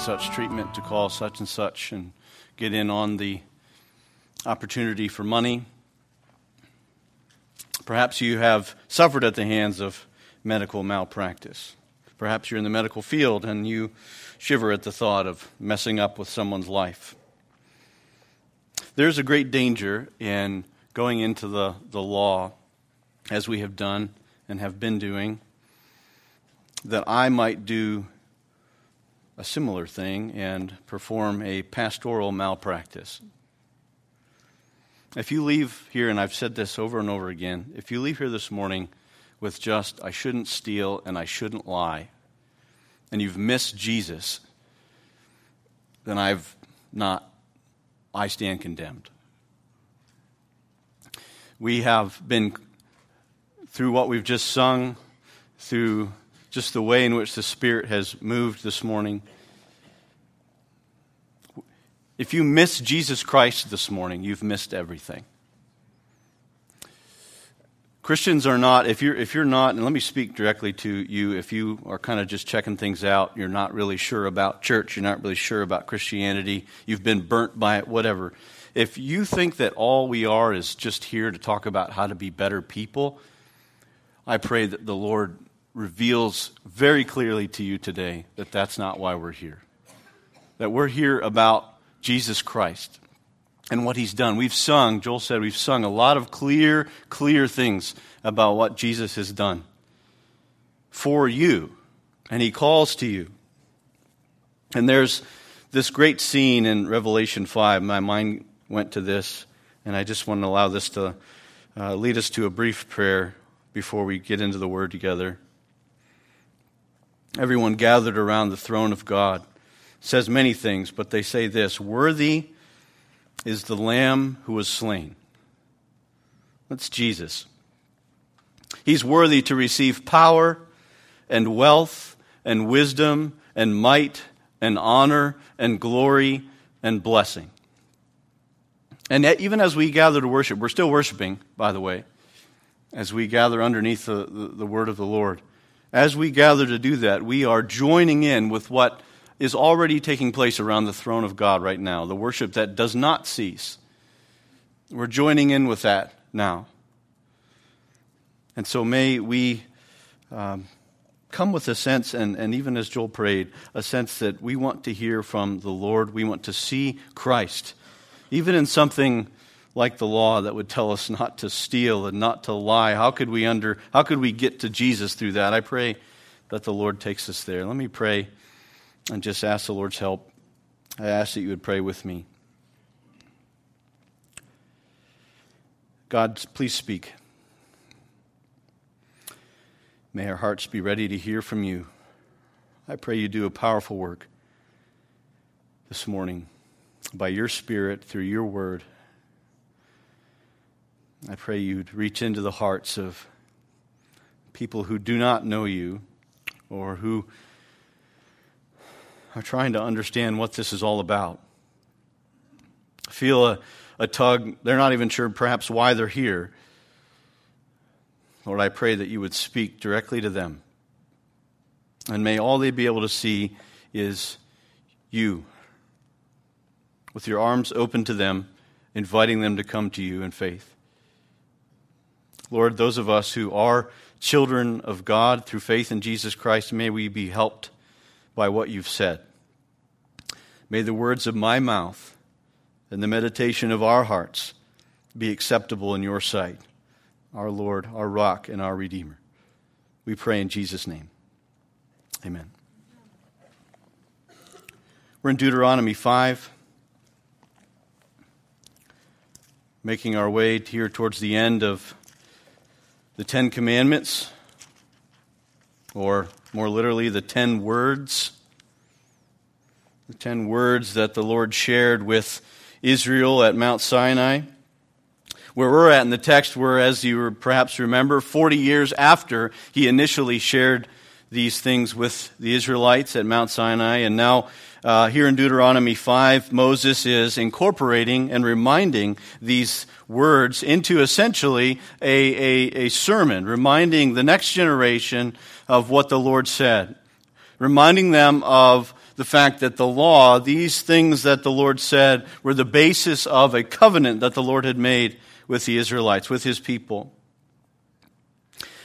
And such treatment to call such and such and get in on the opportunity for money. Perhaps you have suffered at the hands of medical malpractice. Perhaps you're in the medical field and you shiver at the thought of messing up with someone's life. There's a great danger in going into the, the law, as we have done and have been doing, that I might do a similar thing and perform a pastoral malpractice. If you leave here, and I've said this over and over again, if you leave here this morning with just, I shouldn't steal and I shouldn't lie, and you've missed Jesus, then I've not, I stand condemned. We have been, through what we've just sung, through just the way in which the Spirit has moved this morning. If you miss Jesus Christ this morning, you've missed everything. Christians are not, if you're, if you're not, and let me speak directly to you, if you are kind of just checking things out, you're not really sure about church, you're not really sure about Christianity, you've been burnt by it, whatever. If you think that all we are is just here to talk about how to be better people, I pray that the Lord reveals very clearly to you today that that's not why we're here. That we're here about Jesus Christ and what he's done. We've sung, Joel said, we've sung a lot of clear, clear things about what Jesus has done for you. And he calls to you. And there's this great scene in Revelation 5. My mind went to this, and I just want to allow this to uh, lead us to a brief prayer before we get into the Word together everyone gathered around the throne of God says many things, but they say this Worthy is the Lamb who was slain. That's Jesus. He's worthy to receive power and wealth and wisdom and might and honor and glory and blessing. And even as we gather to worship, we're still worshiping, by the way, as we gather underneath the, the, the word of the Lord. As we gather to do that, we are joining in with what is already taking place around the throne of God right now, the worship that does not cease. We're joining in with that now. And so may we um, come with a sense, and, and even as Joel prayed, a sense that we want to hear from the Lord. We want to see Christ, even in something like the law that would tell us not to steal and not to lie. How could we under how could we get to Jesus through that? I pray that the Lord takes us there. Let me pray and just ask the Lord's help. I ask that you would pray with me. God, please speak. May our hearts be ready to hear from you. I pray you do a powerful work this morning by your Spirit through your word. I pray you'd reach into the hearts of people who do not know you or who are trying to understand what this is all about. Feel a, a tug. They're not even sure perhaps why they're here. Lord, I pray that you would speak directly to them. And may all they be able to see is you, with your arms open to them, inviting them to come to you in faith. Lord, those of us who are children of God through faith in Jesus Christ, may we be helped by what you've said. May the words of my mouth and the meditation of our hearts be acceptable in your sight, our Lord, our rock, and our Redeemer. We pray in Jesus' name. Amen. We're in Deuteronomy 5, making our way here towards the end of the Ten Commandments, or more literally, the Ten Words. The ten words that the Lord shared with Israel at Mount Sinai. Where we're at in the text, we're, as you perhaps remember, 40 years after he initially shared these things with the Israelites at Mount Sinai. And now, uh, here in Deuteronomy 5, Moses is incorporating and reminding these words into essentially a, a, a sermon, reminding the next generation of what the Lord said, reminding them of the fact that the law, these things that the Lord said, were the basis of a covenant that the Lord had made with the Israelites, with his people.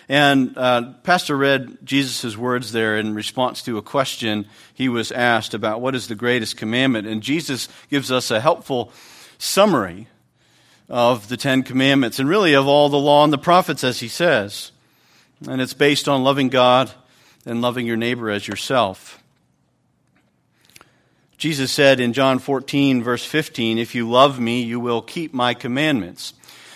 And uh, Pastor read Jesus' words there in response to a question he was asked about what is the greatest commandment. And Jesus gives us a helpful summary of the Ten Commandments and really of all the law and the prophets, as he says. And it's based on loving God and loving your neighbor as yourself. Jesus said in John 14, verse 15, If you love me, you will keep my commandments.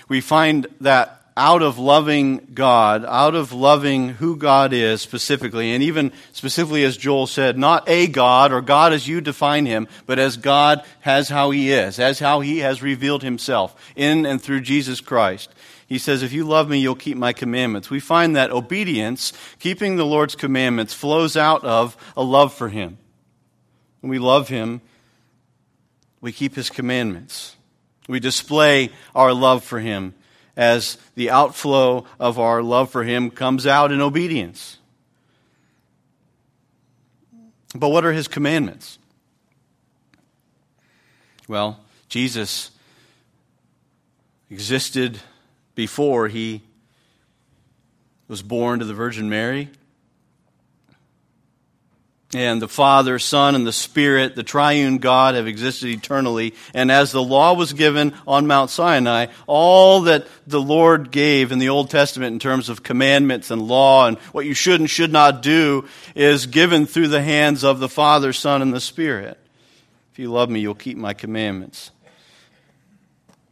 We find that out of loving God, out of loving who God is specifically, and even specifically as Joel said, not a God or God as you define him, but as God has how he is, as how he has revealed himself in and through Jesus Christ. He says, If you love me, you'll keep my commandments. We find that obedience, keeping the Lord's commandments, flows out of a love for him. When we love him, we keep his commandments. We display our love for him as the outflow of our love for him comes out in obedience. But what are his commandments? Well, Jesus existed before he was born to the Virgin Mary. And the Father, Son, and the Spirit, the triune God, have existed eternally. And as the law was given on Mount Sinai, all that the Lord gave in the Old Testament in terms of commandments and law and what you should and should not do is given through the hands of the Father, Son, and the Spirit. If you love me, you'll keep my commandments.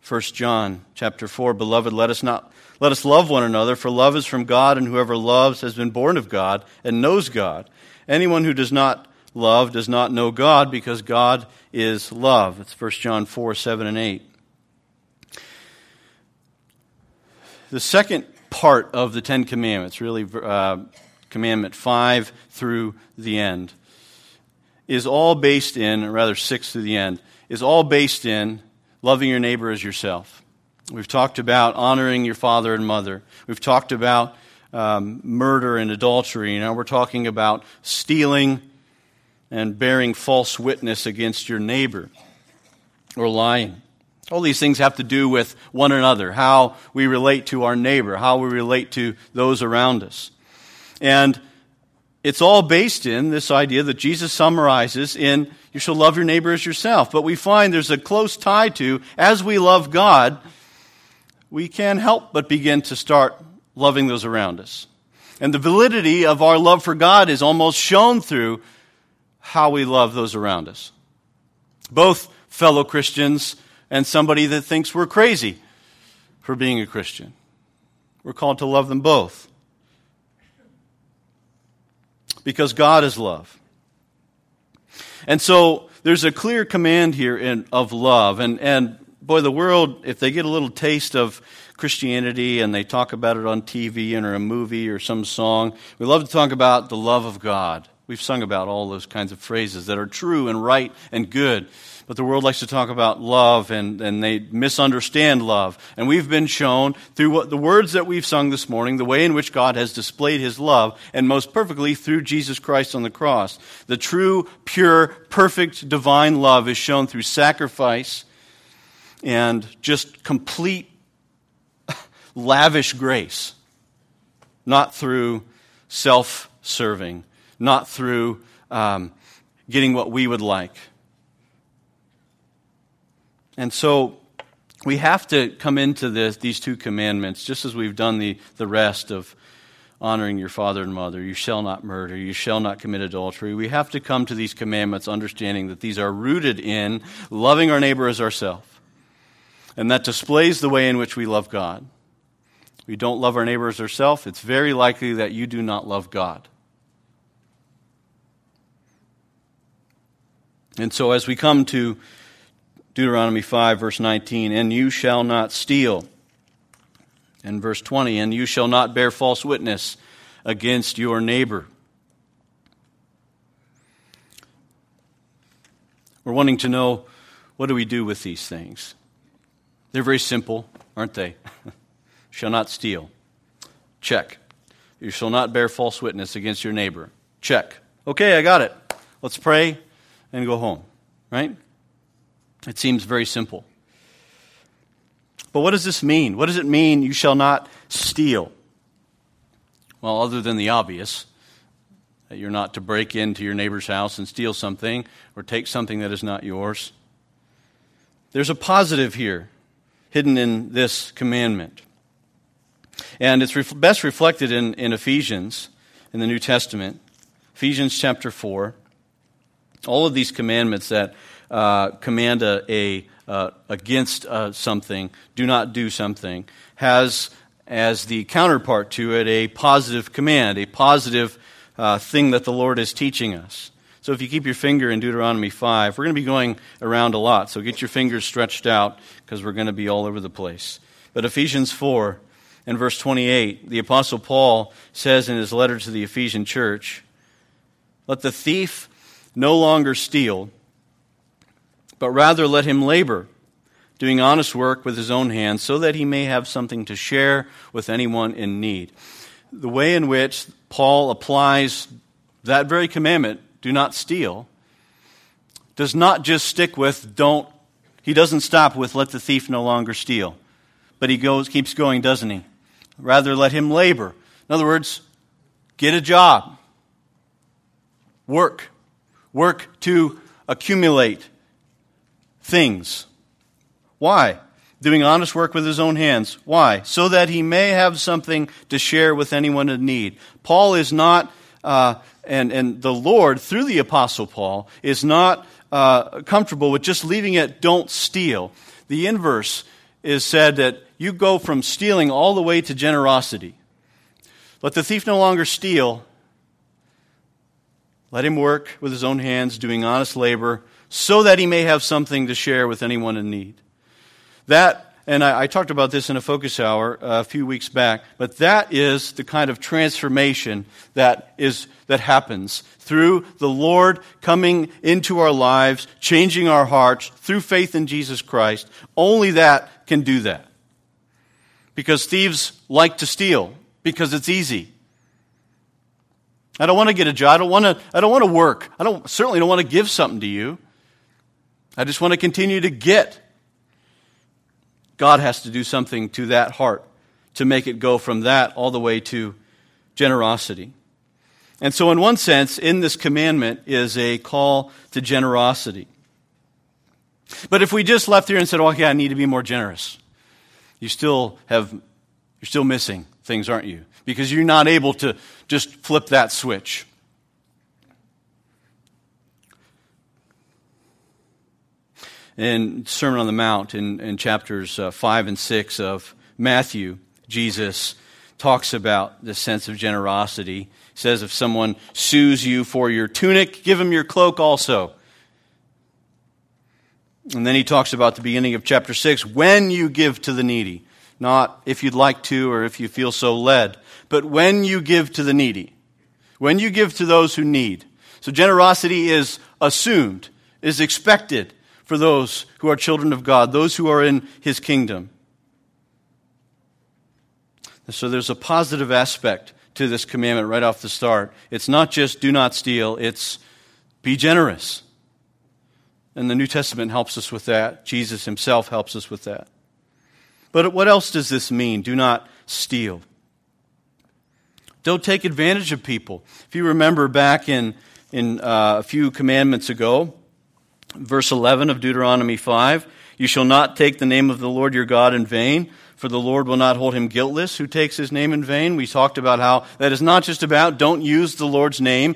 1 John chapter 4, Beloved, let us not let us love one another, for love is from God, and whoever loves has been born of God and knows God. Anyone who does not love does not know God because God is love. It's 1 John 4 7 and 8. The second part of the Ten Commandments, really uh, Commandment 5 through the end, is all based in, or rather 6 through the end, is all based in loving your neighbor as yourself. We've talked about honoring your father and mother. We've talked about um, murder and adultery. Now we're talking about stealing and bearing false witness against your neighbor or lying. All these things have to do with one another, how we relate to our neighbor, how we relate to those around us. And it's all based in this idea that Jesus summarizes in you shall love your neighbor as yourself. But we find there's a close tie to as we love God, we can't help but begin to start loving those around us. And the validity of our love for God is almost shown through how we love those around us. Both fellow Christians and somebody that thinks we're crazy for being a Christian. We're called to love them both. Because God is love. And so there's a clear command here in, of love. And, and boy, the world, if they get a little taste of Christianity and they talk about it on TV and or a movie or some song. We love to talk about the love of God. We've sung about all those kinds of phrases that are true and right and good. But the world likes to talk about love and, and they misunderstand love. And we've been shown through what, the words that we've sung this morning, the way in which God has displayed his love, and most perfectly through Jesus Christ on the cross. The true, pure, perfect, divine love is shown through sacrifice and just complete lavish grace, not through self serving, not through um, getting what we would like. And so we have to come into this, these two commandments, just as we've done the, the rest of honoring your father and mother. You shall not murder. You shall not commit adultery. We have to come to these commandments understanding that these are rooted in loving our neighbor as ourselves. And that displays the way in which we love God. We don't love our neighbor as ourselves, it's very likely that you do not love God. And so, as we come to Deuteronomy 5, verse 19, and you shall not steal. And verse 20, and you shall not bear false witness against your neighbor. We're wanting to know what do we do with these things? They're very simple, aren't they? shall not steal. Check. You shall not bear false witness against your neighbor. Check. Okay, I got it. Let's pray and go home, right? It seems very simple. But what does this mean? What does it mean you shall not steal? Well, other than the obvious, that you're not to break into your neighbor's house and steal something or take something that is not yours. There's a positive here hidden in this commandment. And it's ref- best reflected in, in Ephesians in the New Testament, Ephesians chapter 4. All of these commandments that uh, command a, a uh, against uh, something, do not do something, has as the counterpart to it a positive command, a positive uh, thing that the Lord is teaching us. So if you keep your finger in Deuteronomy 5, we're going to be going around a lot. So get your fingers stretched out because we're going to be all over the place. But Ephesians 4 and verse 28, the Apostle Paul says in his letter to the Ephesian church, Let the thief no longer steal, but rather let him labor, doing honest work with his own hands, so that he may have something to share with anyone in need. The way in which Paul applies that very commandment do not steal, does not just stick with don't, he doesn't stop with let the thief no longer steal. But he goes, keeps going, doesn't he? Rather, let him labor. In other words, get a job. Work. Work to accumulate things. Why? Doing honest work with his own hands. Why? So that he may have something to share with anyone in need. Paul is not uh, and, and the Lord, through the Apostle Paul, is not uh, comfortable with just leaving it, don't steal. The inverse is said that you go from stealing all the way to generosity. Let the thief no longer steal. Let him work with his own hands, doing honest labor, so that he may have something to share with anyone in need. That and I, I, talked about this in a focus hour uh, a few weeks back, but that is the kind of transformation that, is, that happens through the Lord coming into our lives, changing our hearts through faith in Jesus Christ. Only that can do that. Because thieves like to steal, because it's easy. I don't want to get a job. I don't want to, I don't want to work. I don't, certainly don't want to give something to you. I just want to continue to get God has to do something to that heart to make it go from that all the way to generosity. And so, in one sense, in this commandment is a call to generosity. But if we just left here and said, okay, I need to be more generous, you still have, you're still missing things, aren't you? Because you're not able to just flip that switch. in Sermon on the Mount in, in chapters uh, 5 and 6 of Matthew, Jesus talks about the sense of generosity. He says, if someone sues you for your tunic, give him your cloak also. And then he talks about the beginning of chapter 6 when you give to the needy. Not if you'd like to or if you feel so led, but when you give to the needy. When you give to those who need. So generosity is assumed, is expected, for those who are children of God, those who are in his kingdom. So there's a positive aspect to this commandment right off the start. It's not just do not steal, it's be generous. And the New Testament helps us with that. Jesus himself helps us with that. But what else does this mean? Do not steal. Don't take advantage of people. If you remember back in, in uh, a few commandments ago, verse 11 of Deuteronomy 5 You shall not take the name of the Lord your God in vain, for the Lord will not hold him guiltless who takes his name in vain. We talked about how that is not just about don't use the Lord's name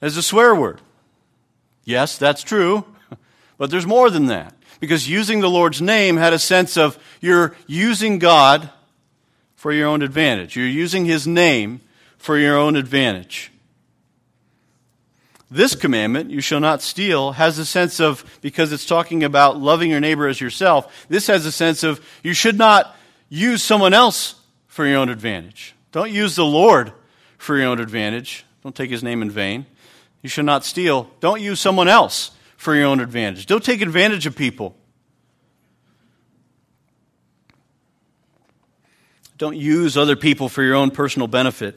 as a swear word. Yes, that's true, but there's more than that. Because using the Lord's name had a sense of you're using God for your own advantage. You're using his name for your own advantage. This commandment, you shall not steal, has a sense of, because it's talking about loving your neighbor as yourself, this has a sense of you should not use someone else for your own advantage. Don't use the Lord for your own advantage. Don't take his name in vain. You should not steal. Don't use someone else for your own advantage. Don't take advantage of people. Don't use other people for your own personal benefit.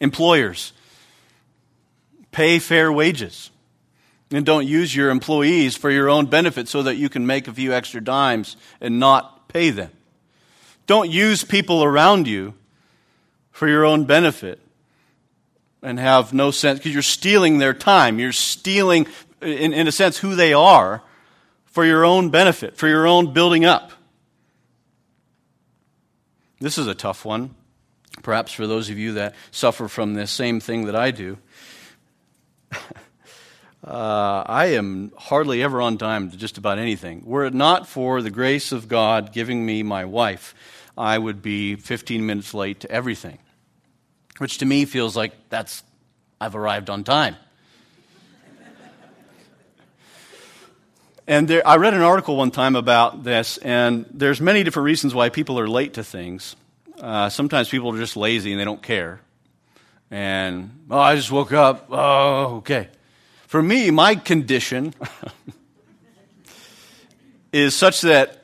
Employers, pay fair wages. And don't use your employees for your own benefit so that you can make a few extra dimes and not pay them. Don't use people around you for your own benefit and have no sense because you're stealing their time. You're stealing, in, in a sense, who they are for your own benefit, for your own building up. This is a tough one, perhaps for those of you that suffer from this same thing that I do. Uh, I am hardly ever on time to just about anything. Were it not for the grace of God giving me my wife, I would be 15 minutes late to everything, which to me feels like that's, I've arrived on time. and there, I read an article one time about this, and there's many different reasons why people are late to things. Uh, sometimes people are just lazy and they don't care. And, oh, I just woke up. Oh, okay. For me, my condition is such that,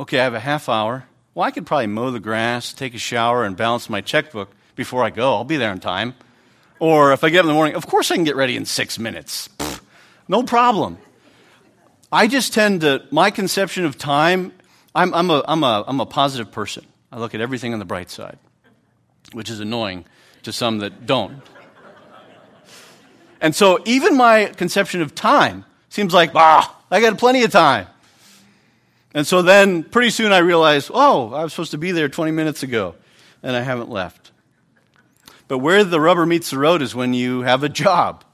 okay, I have a half hour. Well, I could probably mow the grass, take a shower, and balance my checkbook before I go. I'll be there in time. Or if I get up in the morning, of course I can get ready in six minutes. Pfft, no problem. I just tend to, my conception of time, I'm, I'm, a, I'm, a, I'm a positive person. I look at everything on the bright side, which is annoying to some that don't. And so even my conception of time seems like, ah, I got plenty of time. And so then pretty soon I realize, oh, I was supposed to be there 20 minutes ago, and I haven't left. But where the rubber meets the road is when you have a job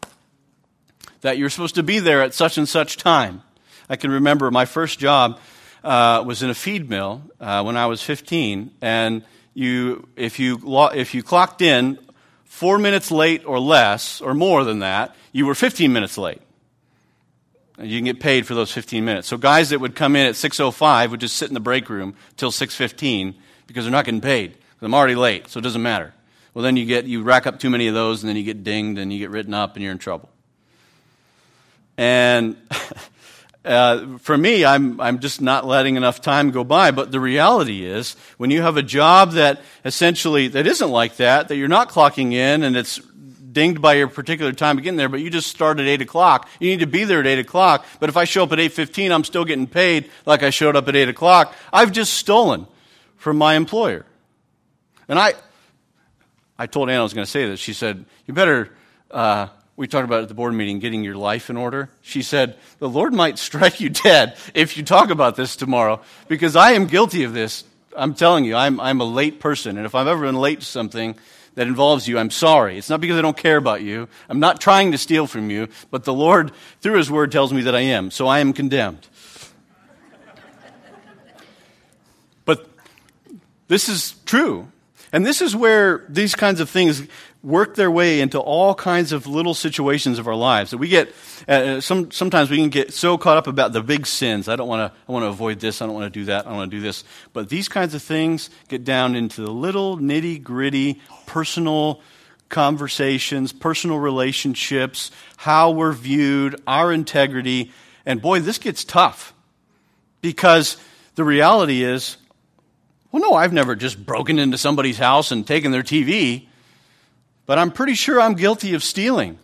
that you're supposed to be there at such and such time. I can remember my first job uh, was in a feed mill uh, when I was 15, and you, if, you, if you clocked in four minutes late or less, or more than that, you were 15 minutes late. And you can get paid for those 15 minutes. So guys that would come in at 6.05 would just sit in the break room till 6.15 because they're not getting paid. I'm already late, so it doesn't matter. Well, then you get, you rack up too many of those and then you get dinged and you get written up and you're in trouble. And Uh, for me, I'm, I'm just not letting enough time go by. But the reality is, when you have a job that essentially that isn't like that, that you're not clocking in and it's dinged by your particular time of getting there, but you just start at eight o'clock. You need to be there at eight o'clock. But if I show up at eight fifteen, I'm still getting paid like I showed up at eight o'clock. I've just stolen from my employer. And I, I told Anna I was going to say this. She said, "You better." Uh, we talked about at the board meeting getting your life in order. She said, The Lord might strike you dead if you talk about this tomorrow, because I am guilty of this. I'm telling you, I'm, I'm a late person, and if I've ever been late to something that involves you, I'm sorry. It's not because I don't care about you. I'm not trying to steal from you, but the Lord, through His Word, tells me that I am, so I am condemned. but this is true. And this is where these kinds of things work their way into all kinds of little situations of our lives. That we get, uh, some, sometimes we can get so caught up about the big sins. I don't want to, I want to avoid this. I don't want to do that. I want to do this. But these kinds of things get down into the little nitty gritty personal conversations, personal relationships, how we're viewed, our integrity. And boy, this gets tough because the reality is, well, no, I've never just broken into somebody's house and taken their TV but I'm pretty sure I'm guilty of stealing.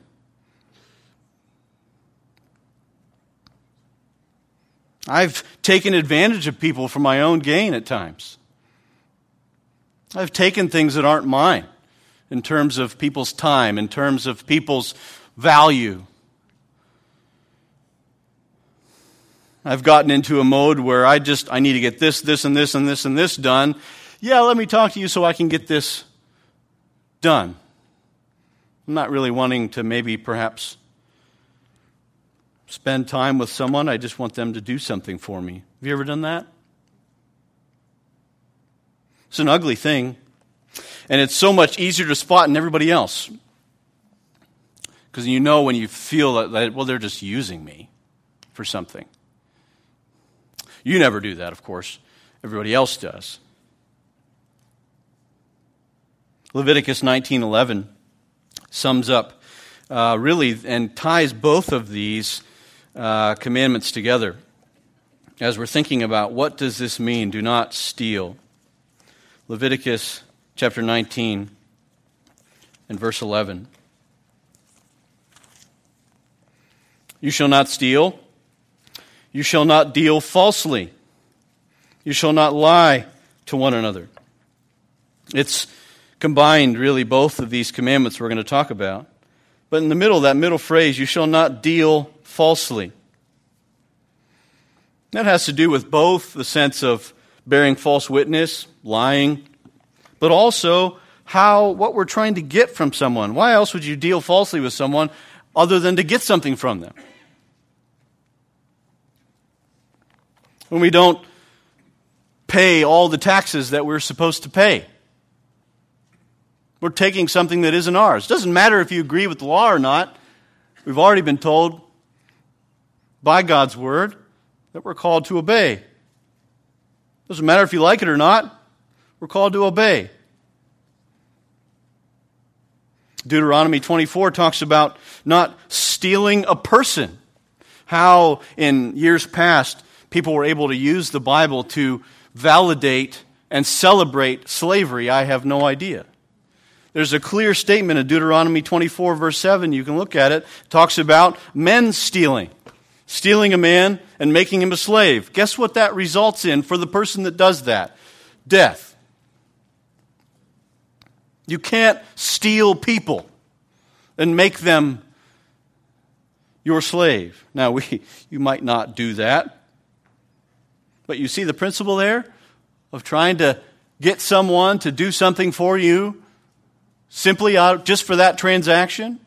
I've taken advantage of people for my own gain at times. I've taken things that aren't mine in terms of people's time, in terms of people's value. I've gotten into a mode where I just I need to get this, this, and this, and this, and this done. Yeah, let me talk to you so I can get this done. I'm not really wanting to maybe perhaps spend time with someone. I just want them to do something for me. Have you ever done that? It's an ugly thing. And it's so much easier to spot in everybody else. Because you know when you feel that, that, well, they're just using me for something. You never do that, of course. Everybody else does. Leviticus 19:11 sums up uh, really and ties both of these uh, commandments together as we're thinking about what does this mean do not steal leviticus chapter 19 and verse 11 you shall not steal you shall not deal falsely you shall not lie to one another it's combined really both of these commandments we're going to talk about but in the middle that middle phrase you shall not deal falsely that has to do with both the sense of bearing false witness, lying, but also how what we're trying to get from someone. Why else would you deal falsely with someone other than to get something from them? When we don't pay all the taxes that we're supposed to pay. We're taking something that isn't ours. It doesn't matter if you agree with the law or not. We've already been told by God's word that we're called to obey. Doesn't matter if you like it or not, we're called to obey. Deuteronomy 24 talks about not stealing a person. How in years past people were able to use the Bible to validate and celebrate slavery, I have no idea. There's a clear statement in Deuteronomy 24, verse 7. You can look at it. it talks about men stealing stealing a man and making him a slave. Guess what that results in for the person that does that? Death. You can't steal people and make them your slave. Now, we, you might not do that, but you see the principle there of trying to get someone to do something for you simply out just for that transaction,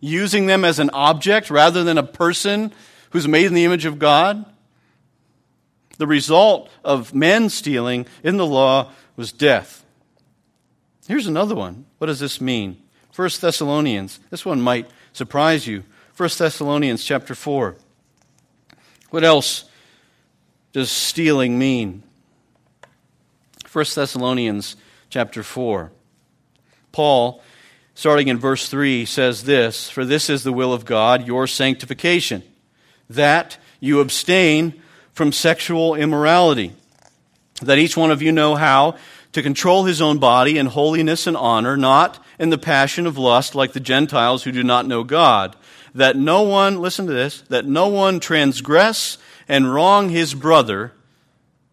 using them as an object rather than a person who's made in the image of God. The result of men stealing in the law was death. Here's another one. What does this mean? 1 Thessalonians. This one might surprise you. 1 Thessalonians chapter 4. What else does stealing mean? 1 Thessalonians chapter 4. Paul, starting in verse 3, says this For this is the will of God, your sanctification that you abstain from sexual immorality, that each one of you know how to control his own body in holiness and honor, not in the passion of lust like the Gentiles who do not know God, that no one, listen to this, that no one transgress and wrong his brother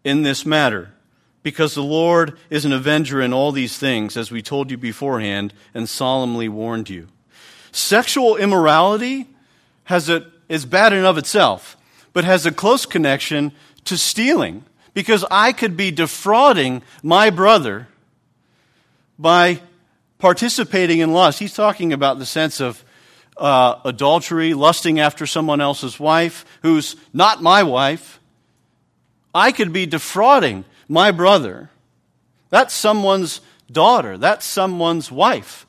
in this matter, because the Lord is an avenger in all these things, as we told you beforehand and solemnly warned you. Sexual immorality has a is bad in of itself, but has a close connection to stealing because I could be defrauding my brother by participating in lust. He's talking about the sense of uh, adultery, lusting after someone else's wife who's not my wife. I could be defrauding my brother. That's someone's daughter, that's someone's wife.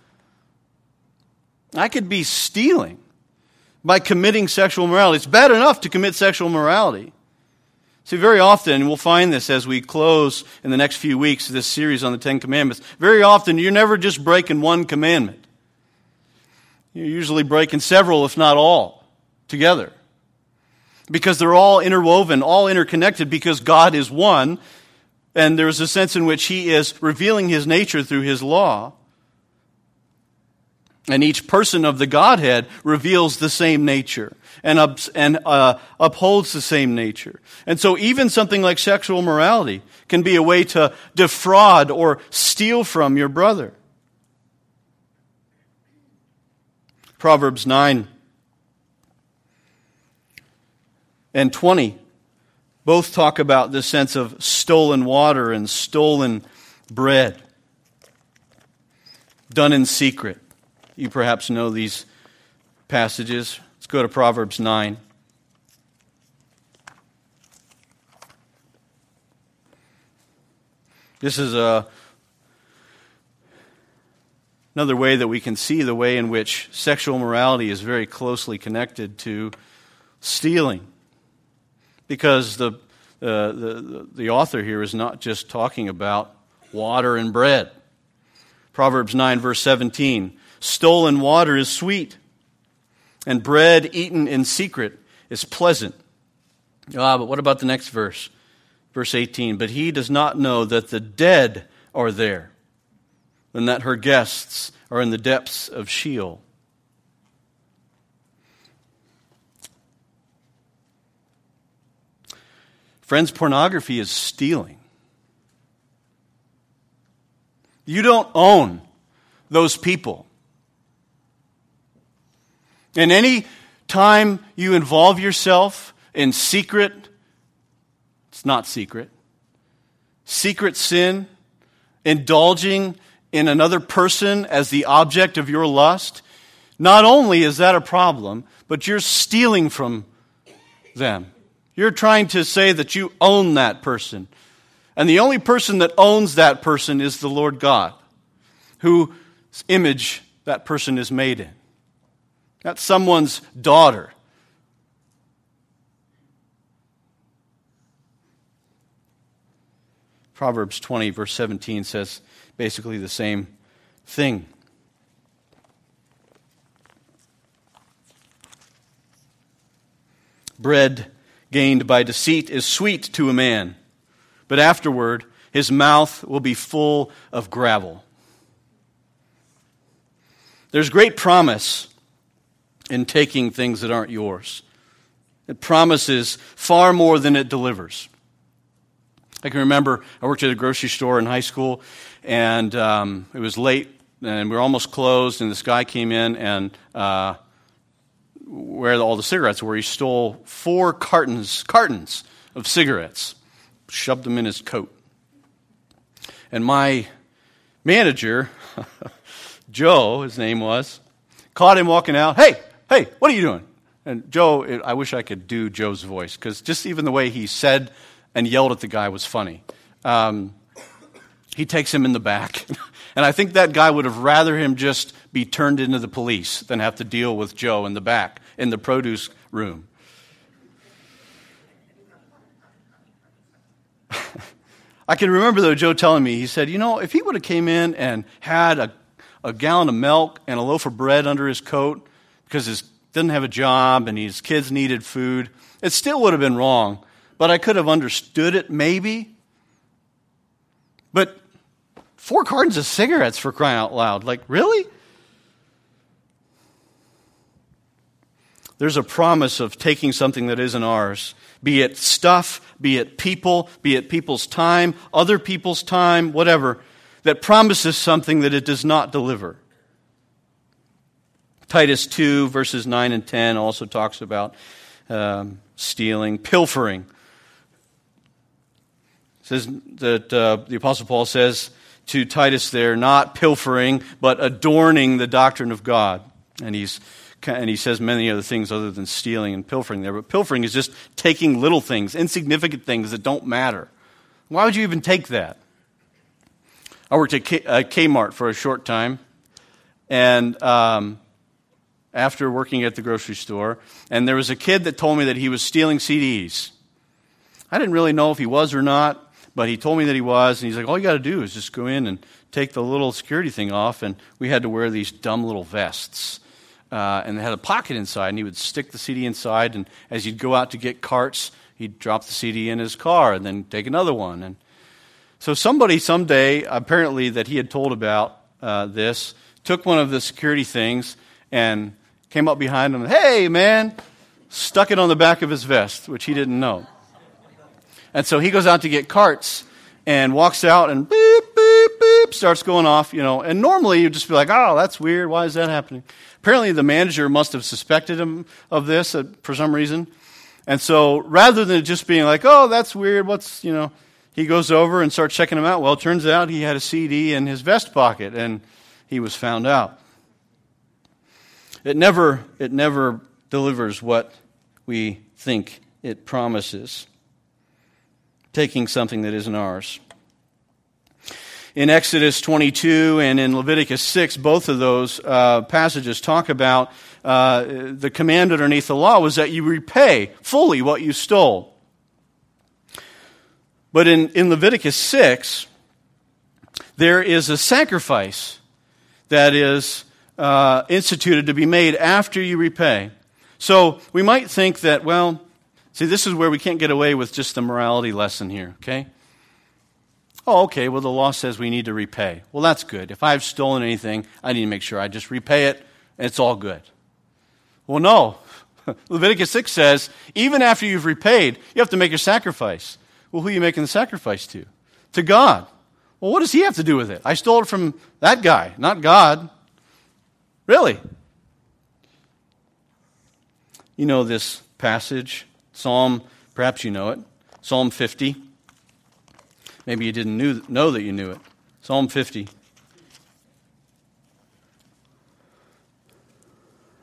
I could be stealing by committing sexual morality. It's bad enough to commit sexual morality. See, very often, we'll find this as we close in the next few weeks this series on the Ten Commandments. Very often, you're never just breaking one commandment. You're usually breaking several, if not all, together. Because they're all interwoven, all interconnected, because God is one, and there's a sense in which He is revealing His nature through His law. And each person of the Godhead reveals the same nature and, and uh, upholds the same nature. And so even something like sexual morality can be a way to defraud or steal from your brother. Proverbs 9 and 20 both talk about this sense of stolen water and stolen bread done in secret. You perhaps know these passages. Let's go to Proverbs 9. This is a Another way that we can see the way in which sexual morality is very closely connected to stealing. Because the, uh, the, the author here is not just talking about water and bread. Proverbs 9, verse 17 Stolen water is sweet, and bread eaten in secret is pleasant. Ah, but what about the next verse? Verse 18 But he does not know that the dead are there, and that her guests are in the depths of Sheol. Friends, pornography is stealing. You don't own those people. And any time you involve yourself in secret, it's not secret, secret sin, indulging in another person as the object of your lust, not only is that a problem, but you're stealing from them. You're trying to say that you own that person. And the only person that owns that person is the Lord God, whose image that person is made in. That's someone's daughter. Proverbs 20, verse 17 says basically the same thing. Bread gained by deceit is sweet to a man, but afterward his mouth will be full of gravel. There's great promise in taking things that aren't yours. It promises far more than it delivers. I can remember I worked at a grocery store in high school, and um, it was late, and we were almost closed, and this guy came in and uh, where all the cigarettes were, he stole four cartons, cartons of cigarettes, shoved them in his coat. And my manager, Joe, his name was, caught him walking out. Hey, hey, what are you doing? And Joe, I wish I could do Joe's voice because just even the way he said and yelled at the guy was funny. Um, he takes him in the back. and I think that guy would have rather him just be turned into the police than have to deal with Joe in the back in the produce room. I can remember though Joe telling me, he said, you know, if he would have came in and had a, a gallon of milk and a loaf of bread under his coat because he didn't have a job and his kids needed food, it still would have been wrong. But I could have understood it maybe. But four cartons of cigarettes for crying out loud. Like, really? There's a promise of taking something that isn't ours, be it stuff, be it people, be it people's time, other people's time, whatever, that promises something that it does not deliver. Titus 2, verses 9 and 10 also talks about um, stealing, pilfering. It says that uh, the Apostle Paul says, to Titus there, not pilfering, but adorning the doctrine of God. And he's and he says many other things other than stealing and pilfering there. But pilfering is just taking little things, insignificant things that don't matter. Why would you even take that? I worked at K- uh, Kmart for a short time, and um, after working at the grocery store, and there was a kid that told me that he was stealing CDs. I didn't really know if he was or not. But he told me that he was, and he's like, all you got to do is just go in and take the little security thing off. And we had to wear these dumb little vests. Uh, and they had a pocket inside, and he would stick the CD inside. And as he'd go out to get carts, he'd drop the CD in his car and then take another one. And so somebody someday, apparently that he had told about uh, this, took one of the security things and came up behind him. Hey, man! Stuck it on the back of his vest, which he didn't know. And so he goes out to get carts and walks out and beep, beep, beep, starts going off, you know. And normally you'd just be like, oh, that's weird. Why is that happening? Apparently the manager must have suspected him of this uh, for some reason. And so rather than just being like, oh, that's weird, what's, you know, he goes over and starts checking him out. Well, it turns out he had a CD in his vest pocket and he was found out. It never, it never delivers what we think it promises taking something that isn't ours. in Exodus 22 and in Leviticus 6, both of those uh, passages talk about uh, the command underneath the law was that you repay fully what you stole. But in, in Leviticus 6, there is a sacrifice that is uh, instituted to be made after you repay. So we might think that, well, see, this is where we can't get away with just the morality lesson here, okay? Oh, okay, well, the law says we need to repay. Well, that's good. If I've stolen anything, I need to make sure I just repay it, and it's all good. Well, no. Leviticus 6 says, even after you've repaid, you have to make a sacrifice. Well, who are you making the sacrifice to? To God. Well, what does he have to do with it? I stole it from that guy, not God. Really? You know this passage, Psalm, perhaps you know it, Psalm 50. Maybe you didn't knew, know that you knew it. Psalm 50.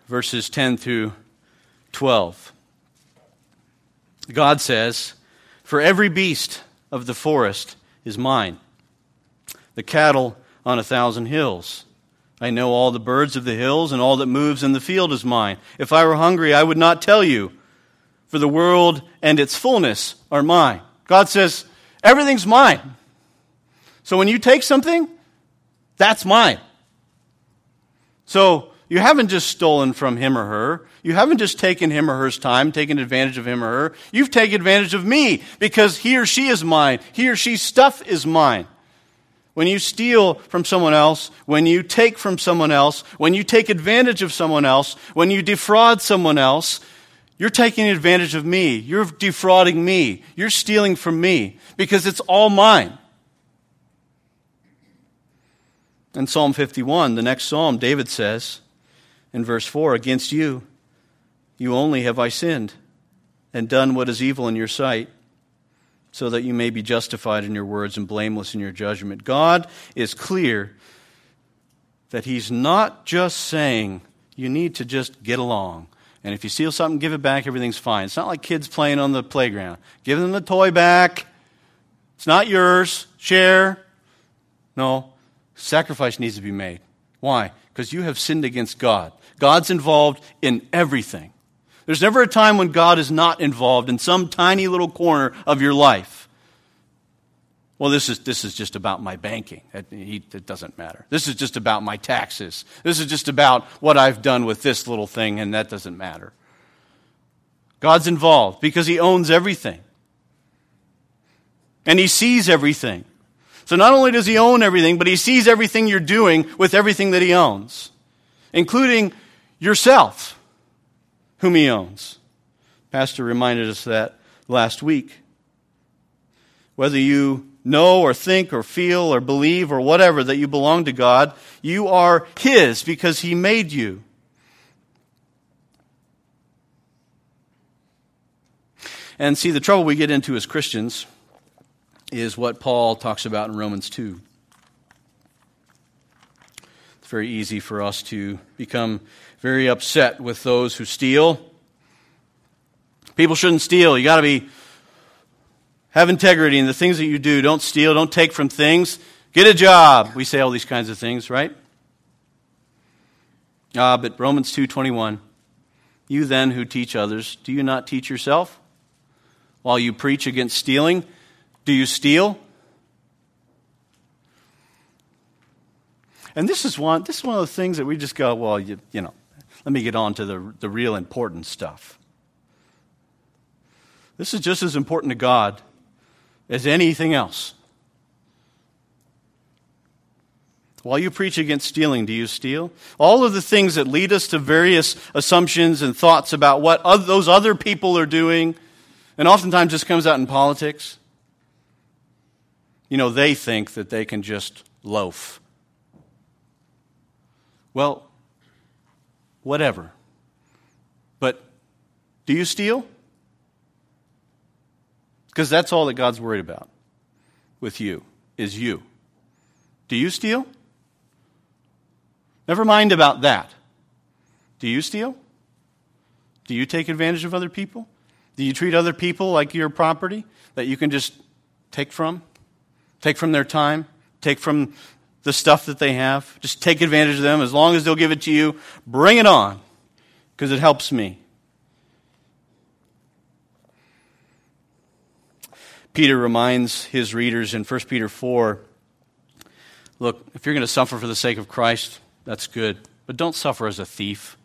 Verses 10 through 12. God says, For every beast of the forest is mine, the cattle on a thousand hills. I know all the birds of the hills, and all that moves in the field is mine. If I were hungry, I would not tell you, for the world and its fullness are mine. God says, Everything's mine. So when you take something, that's mine. So you haven't just stolen from him or her. You haven't just taken him or her's time, taken advantage of him or her. You've taken advantage of me because he or she is mine. He or she's stuff is mine. When you steal from someone else, when you take from someone else, when you take advantage of someone else, when you defraud someone else, you're taking advantage of me. You're defrauding me. You're stealing from me because it's all mine. In Psalm 51, the next psalm, David says in verse 4 Against you, you only have I sinned and done what is evil in your sight, so that you may be justified in your words and blameless in your judgment. God is clear that He's not just saying you need to just get along. And if you steal something, give it back, everything's fine. It's not like kids playing on the playground. Give them the toy back. It's not yours. Share. No. Sacrifice needs to be made. Why? Because you have sinned against God. God's involved in everything. There's never a time when God is not involved in some tiny little corner of your life. Well, this is, this is just about my banking. It, it, doesn't matter. This is just about my taxes. This is just about what I've done with this little thing, and that doesn't matter. God's involved because He owns everything. And He sees everything. So not only does He own everything, but He sees everything you're doing with everything that He owns, including yourself, whom He owns. Pastor reminded us that last week. Whether you know or think or feel or believe or whatever that you belong to God, you are His because He made you. And see, the trouble we get into as Christians is what Paul talks about in Romans 2. It's very easy for us to become very upset with those who steal. People shouldn't steal. You got to be have integrity in the things that you do. Don't steal. Don't take from things. Get a job. We say all these kinds of things, right? Ah, but Romans 2:21. You then who teach others, do you not teach yourself? While you preach against stealing, do you steal? And this is one this is one of the things that we just go, well, you, you know, let me get on to the, the real important stuff. This is just as important to God as anything else. While you preach against stealing, do you steal? All of the things that lead us to various assumptions and thoughts about what those other people are doing, and oftentimes this comes out in politics. You know, they think that they can just loaf. Well, whatever. But do you steal? Because that's all that God's worried about with you, is you. Do you steal? Never mind about that. Do you steal? Do you take advantage of other people? Do you treat other people like your property that you can just take from? Take from their time, take from the stuff that they have. Just take advantage of them. As long as they'll give it to you, bring it on because it helps me. Peter reminds his readers in 1 Peter 4 look, if you're going to suffer for the sake of Christ, that's good. But don't suffer as a thief.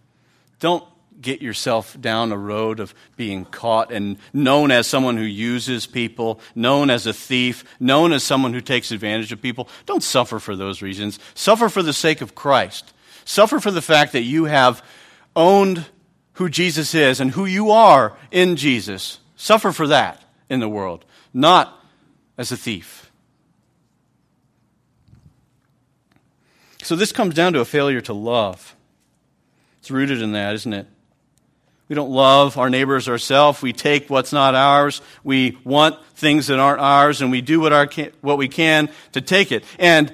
Don't get yourself down a road of being caught and known as someone who uses people, known as a thief, known as someone who takes advantage of people. Don't suffer for those reasons. Suffer for the sake of Christ. Suffer for the fact that you have owned who Jesus is and who you are in Jesus. Suffer for that in the world, not as a thief. So this comes down to a failure to love. It's rooted in that, isn't it? We don't love our neighbors ourselves. We take what's not ours. We want things that aren't ours, and we do what, our, what we can to take it. And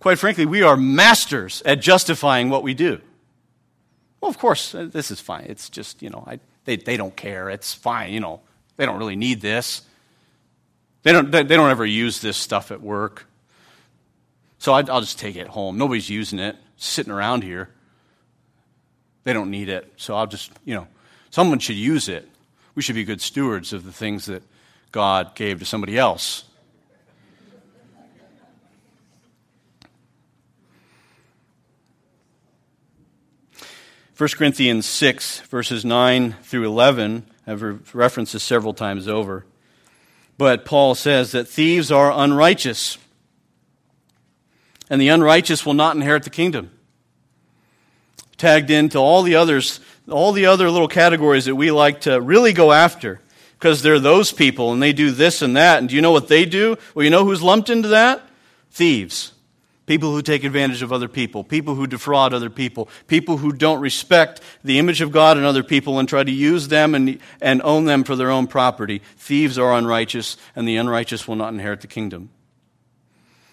quite frankly, we are masters at justifying what we do. Well, of course, this is fine. It's just, you know, I, they, they don't care. It's fine. You know, they don't really need this. They don't, they don't ever use this stuff at work. So I, I'll just take it home. Nobody's using it, sitting around here. They don't need it. So I'll just, you know, Someone should use it. We should be good stewards of the things that God gave to somebody else. First Corinthians 6, verses 9 through 11, I've referenced this several times over. But Paul says that thieves are unrighteous, and the unrighteous will not inherit the kingdom. Tagged into all the others all the other little categories that we like to really go after because they're those people and they do this and that. And do you know what they do? Well, you know who's lumped into that? Thieves. People who take advantage of other people, people who defraud other people, people who don't respect the image of God in other people and try to use them and, and own them for their own property. Thieves are unrighteous, and the unrighteous will not inherit the kingdom.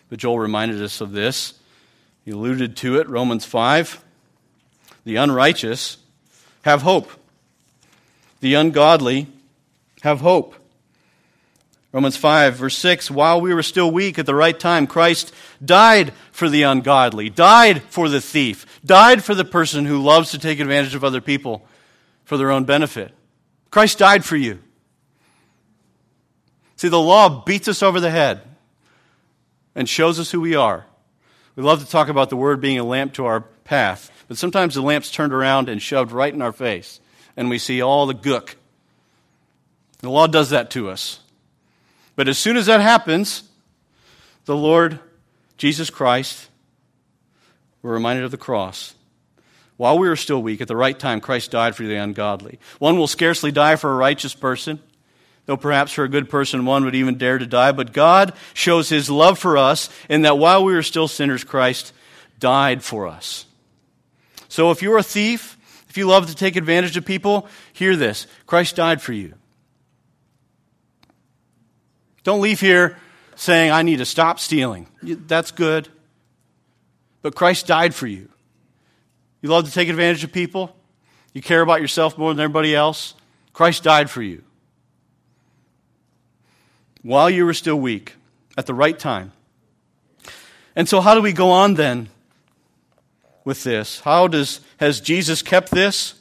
But Joel reminded us of this. He alluded to it, Romans 5. The unrighteous have hope. The ungodly have hope. Romans 5, verse 6 While we were still weak at the right time, Christ died for the ungodly, died for the thief, died for the person who loves to take advantage of other people for their own benefit. Christ died for you. See, the law beats us over the head and shows us who we are. We love to talk about the word being a lamp to our path. But sometimes the lamp's turned around and shoved right in our face, and we see all the gook. The law does that to us. But as soon as that happens, the Lord Jesus Christ, we're reminded of the cross. While we were still weak, at the right time, Christ died for the ungodly. One will scarcely die for a righteous person, though perhaps for a good person one would even dare to die. But God shows his love for us in that while we were still sinners, Christ died for us. So if you're a thief, if you love to take advantage of people, hear this Christ died for you. Don't leave here saying, I need to stop stealing. That's good. But Christ died for you. You love to take advantage of people? You care about yourself more than everybody else? Christ died for you. While you were still weak, at the right time. And so, how do we go on then with this? How does, has Jesus kept this?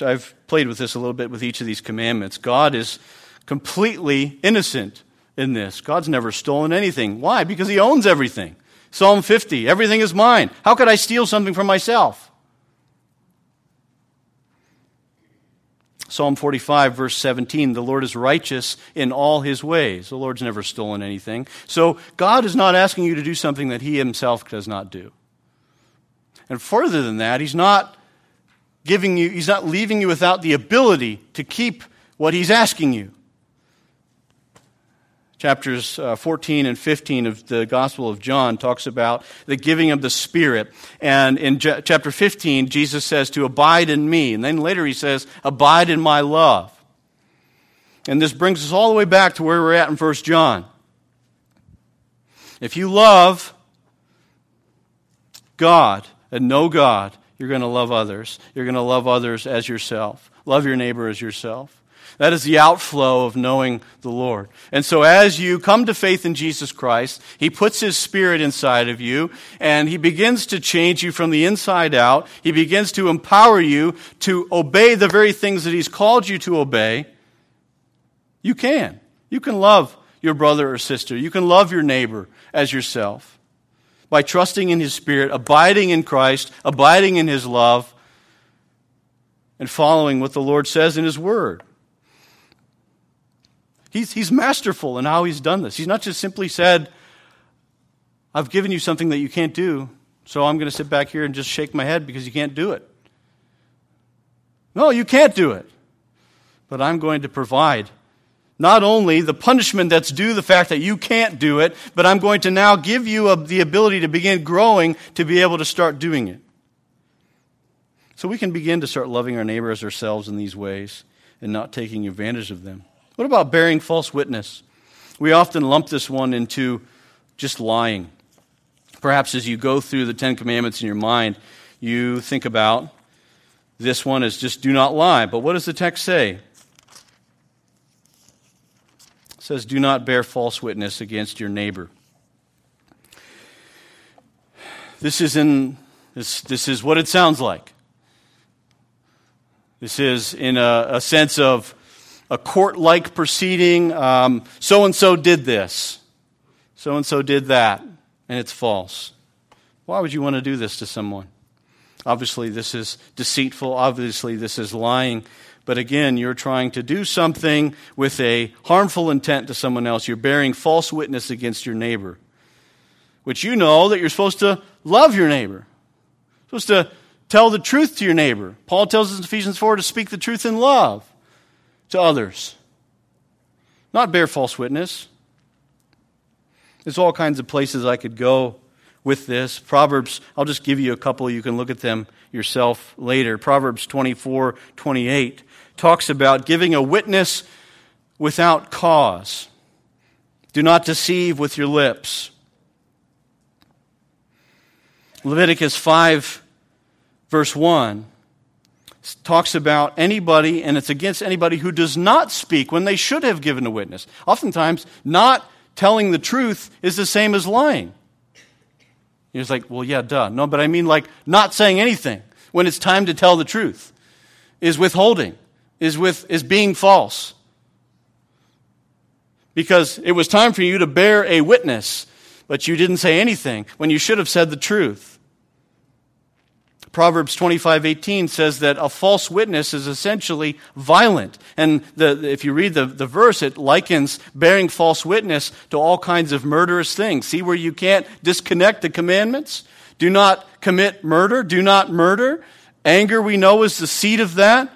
I've played with this a little bit with each of these commandments. God is completely innocent in this. God's never stolen anything. Why? Because he owns everything. Psalm 50, everything is mine. How could I steal something from myself? Psalm 45, verse 17, the Lord is righteous in all his ways. The Lord's never stolen anything. So God is not asking you to do something that he himself does not do. And further than that, he's not giving you, he's not leaving you without the ability to keep what he's asking you. Chapters uh, 14 and 15 of the Gospel of John talks about the giving of the Spirit. And in chapter 15, Jesus says to abide in me. And then later he says, abide in my love. And this brings us all the way back to where we're at in 1 John. If you love God, and know God, you're going to love others. You're going to love others as yourself. Love your neighbor as yourself. That is the outflow of knowing the Lord. And so as you come to faith in Jesus Christ, He puts His Spirit inside of you and He begins to change you from the inside out. He begins to empower you to obey the very things that He's called you to obey. You can. You can love your brother or sister. You can love your neighbor as yourself by trusting in His Spirit, abiding in Christ, abiding in His love, and following what the Lord says in His Word. He's, he's masterful in how he's done this. He's not just simply said, I've given you something that you can't do, so I'm going to sit back here and just shake my head because you can't do it. No, you can't do it. But I'm going to provide not only the punishment that's due the fact that you can't do it, but I'm going to now give you a, the ability to begin growing to be able to start doing it. So we can begin to start loving our neighbors ourselves in these ways and not taking advantage of them. What about bearing false witness? We often lump this one into just lying. Perhaps as you go through the Ten Commandments in your mind, you think about this one as just do not lie. But what does the text say? It says, Do not bear false witness against your neighbor. This is in this, this is what it sounds like. This is in a, a sense of a court like proceeding. So and so did this, so and so did that, and it's false. Why would you want to do this to someone? Obviously, this is deceitful. Obviously, this is lying. But again, you're trying to do something with a harmful intent to someone else. You're bearing false witness against your neighbor, which you know that you're supposed to love your neighbor, supposed to tell the truth to your neighbor. Paul tells us in Ephesians 4 to speak the truth in love to others, not bear false witness. There's all kinds of places I could go with this. Proverbs, I'll just give you a couple. You can look at them yourself later. Proverbs 24 28 talks about giving a witness without cause. Do not deceive with your lips. Leviticus 5, verse 1 talks about anybody, and it's against anybody who does not speak when they should have given a witness. Oftentimes, not telling the truth is the same as lying. You're like, well, yeah, duh. No, but I mean like not saying anything when it's time to tell the truth is withholding, is with is being false. Because it was time for you to bear a witness, but you didn't say anything when you should have said the truth. Proverbs 25:18 says that a false witness is essentially violent. And the, if you read the, the verse, it likens bearing false witness to all kinds of murderous things. See where you can't disconnect the commandments? Do not commit murder. Do not murder. Anger, we know, is the seed of that.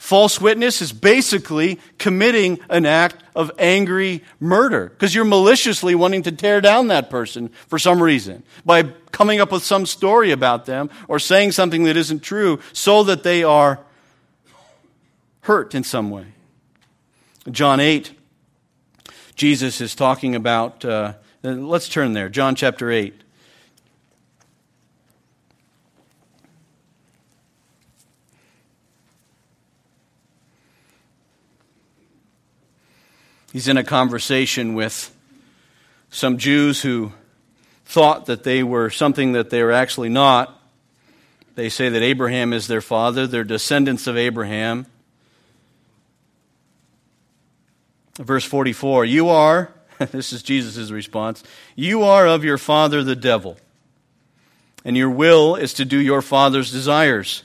False witness is basically committing an act of angry murder because you're maliciously wanting to tear down that person for some reason by coming up with some story about them or saying something that isn't true so that they are hurt in some way. John 8, Jesus is talking about, uh, let's turn there, John chapter 8. He's in a conversation with some Jews who thought that they were something that they were actually not. They say that Abraham is their father, they're descendants of Abraham. Verse 44 You are, this is Jesus' response, you are of your father the devil, and your will is to do your father's desires.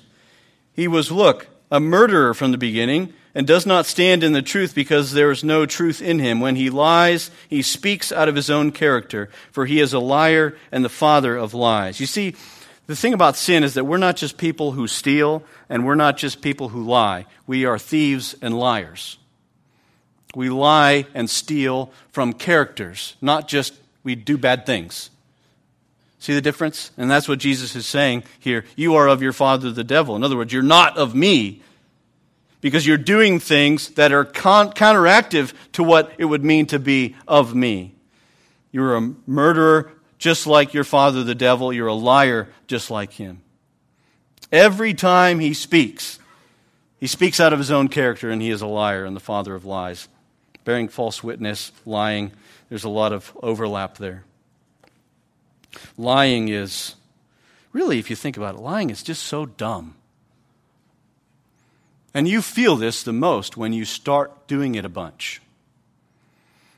He was, look, a murderer from the beginning and does not stand in the truth because there is no truth in him. When he lies, he speaks out of his own character, for he is a liar and the father of lies. You see, the thing about sin is that we're not just people who steal and we're not just people who lie. We are thieves and liars. We lie and steal from characters, not just we do bad things. See the difference? And that's what Jesus is saying here. You are of your father the devil. In other words, you're not of me because you're doing things that are con- counteractive to what it would mean to be of me. You're a murderer just like your father, the devil. You're a liar just like him. Every time he speaks, He speaks out of his own character, and he is a liar and the father of lies. Bearing false witness, lying, there's a lot of overlap there. Lying is, really, if you think about it, lying is just so dumb. And you feel this the most when you start doing it a bunch.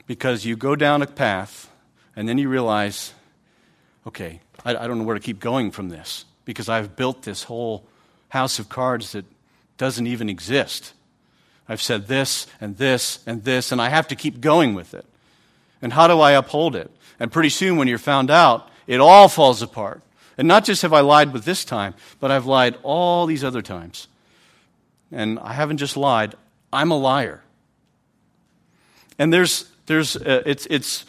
Because you go down a path and then you realize, okay, I, I, don't know where to keep going from this because I've built this whole house of cards that doesn't even exist. I've said this and this and this, and I have to keep going with it. And how do I uphold it? And pretty soon, when you're found out, it all falls apart. And not just have I lied with this time, but I've lied all these other times. And I haven't just lied, I'm a liar. And there's, there's, uh, it's, it's,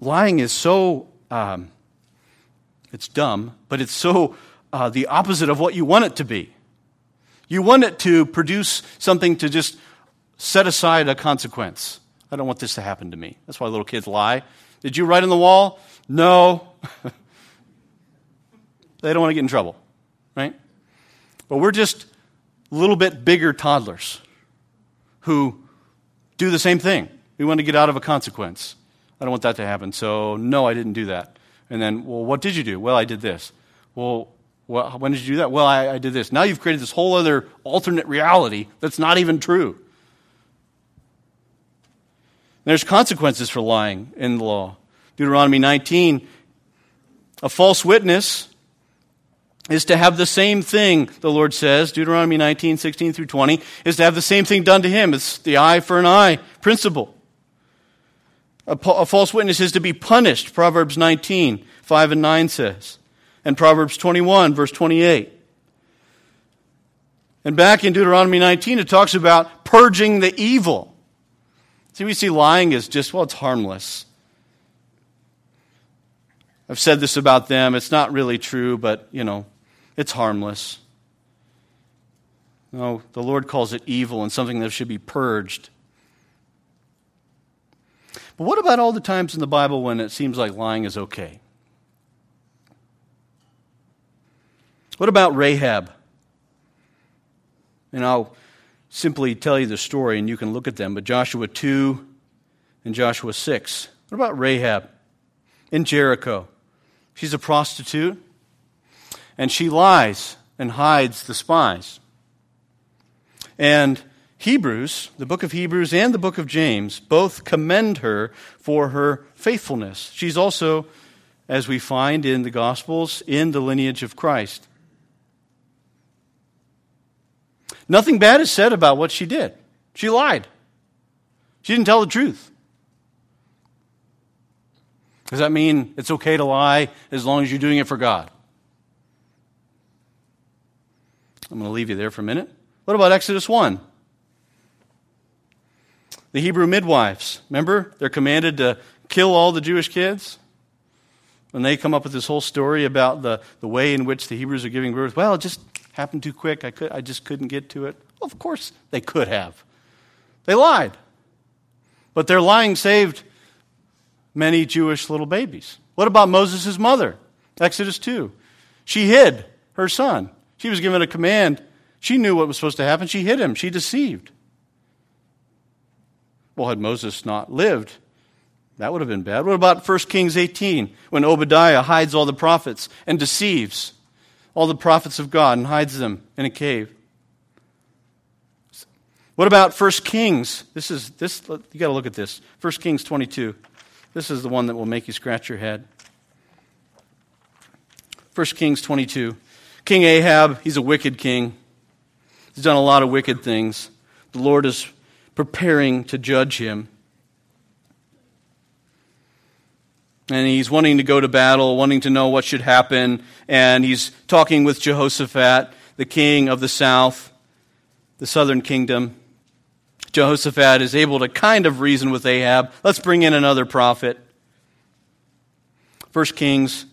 lying is so, um, it's dumb, but it's so uh, the opposite of what you want it to be. You want it to produce something to just set aside a consequence. I don't want this to happen to me. That's why little kids lie. Did you write on the wall? No. they don't want to get in trouble, right? But we're just little bit bigger toddlers who do the same thing. We want to get out of a consequence. I don't want that to happen. So, no, I didn't do that. And then, well, what did you do? Well, I did this. Well, well when did you do that? Well, I, I did this. Now you've created this whole other alternate reality that's not even true. There's consequences for lying in the law. Deuteronomy 19, a false witness is to have the same thing, the Lord says, Deuteronomy 19, 16 through 20, is to have the same thing done to him. It's the eye for an eye principle. A, a false witness is to be punished, Proverbs 19, 5 and 9 says. And Proverbs 21, verse 28. And back in Deuteronomy 19, it talks about purging the evil. See, we see lying as just, well, it's harmless. I've said this about them. It's not really true, but, you know, it's harmless. No, the Lord calls it evil and something that should be purged. But what about all the times in the Bible when it seems like lying is okay? What about Rahab? And I'll simply tell you the story and you can look at them. But Joshua 2 and Joshua 6. What about Rahab in Jericho? She's a prostitute and she lies and hides the spies. And Hebrews, the book of Hebrews and the book of James, both commend her for her faithfulness. She's also, as we find in the Gospels, in the lineage of Christ. Nothing bad is said about what she did. She lied. She didn't tell the truth. Does that mean it's okay to lie as long as you're doing it for God? I'm going to leave you there for a minute. What about Exodus 1? The Hebrew midwives, remember? They're commanded to kill all the Jewish kids. And they come up with this whole story about the, the way in which the Hebrews are giving birth, well, it just happened too quick. I, could, I just couldn't get to it. Well, of course they could have. They lied. But their lying saved many Jewish little babies. What about Moses' mother? Exodus 2. She hid her son. She was given a command. She knew what was supposed to happen. She hid him. She deceived. Well, had Moses not lived, that would have been bad. What about 1 Kings 18, when Obadiah hides all the prophets and deceives all the prophets of God and hides them in a cave? What about 1 Kings? This is this you got to look at this. 1 Kings 22. This is the one that will make you scratch your head. 1 Kings 22. King Ahab, he's a wicked king. He's done a lot of wicked things. The Lord is preparing to judge him. And he's wanting to go to battle, wanting to know what should happen. And he's talking with Jehoshaphat, the king of the south, the southern kingdom. Jehoshaphat is able to kind of reason with Ahab. Let's bring in another prophet. 1 Kings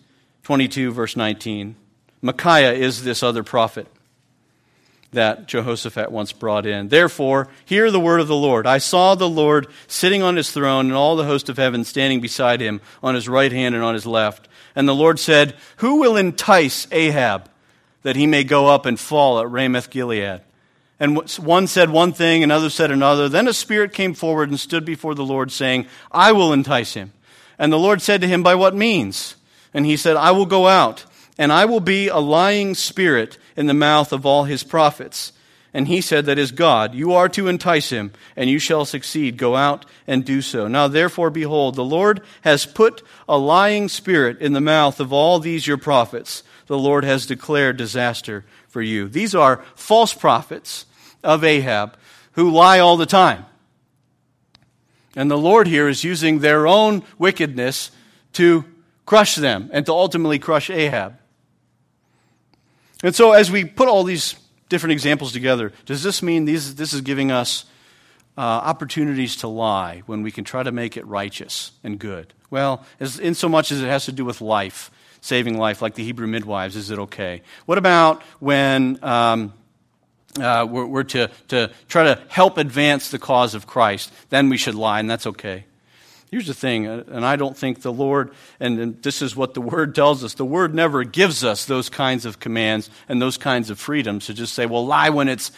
22, verse 19. Micaiah is this other prophet that Jehoshaphat once brought in. Therefore, hear the word of the Lord. I saw the Lord sitting on his throne and all the host of heaven standing beside him on his right hand and on his left. And the Lord said, Who will entice Ahab that he may go up and fall at Ramoth Gilead? And one said one thing, another said another. Then a spirit came forward and stood before the Lord, saying, I will entice him. And the Lord said to him, By what means? And he said, I will go out, and I will be a lying spirit in the mouth of all his prophets. And he said, That is God. You are to entice him, and you shall succeed. Go out and do so. Now therefore, behold, the Lord has put a lying spirit in the mouth of all these your prophets. The Lord has declared disaster for you. These are false prophets of Ahab who lie all the time. And the Lord here is using their own wickedness to crush them and to ultimately crush Ahab. And so, as we put all these different examples together, does this mean these, this is giving us uh, opportunities to lie when we can try to make it righteous and good? Well, as, in so much as it has to do with life saving life, like the Hebrew midwives, is it okay? What about when um, uh, we're, we're to, to try to help advance the cause of Christ? Then we should lie, and that's okay. Here's the thing, uh, and I don't think the Lord, and this is what the Word tells us the Word never gives us those kinds of commands and those kinds of freedoms to just say, well, lie when it's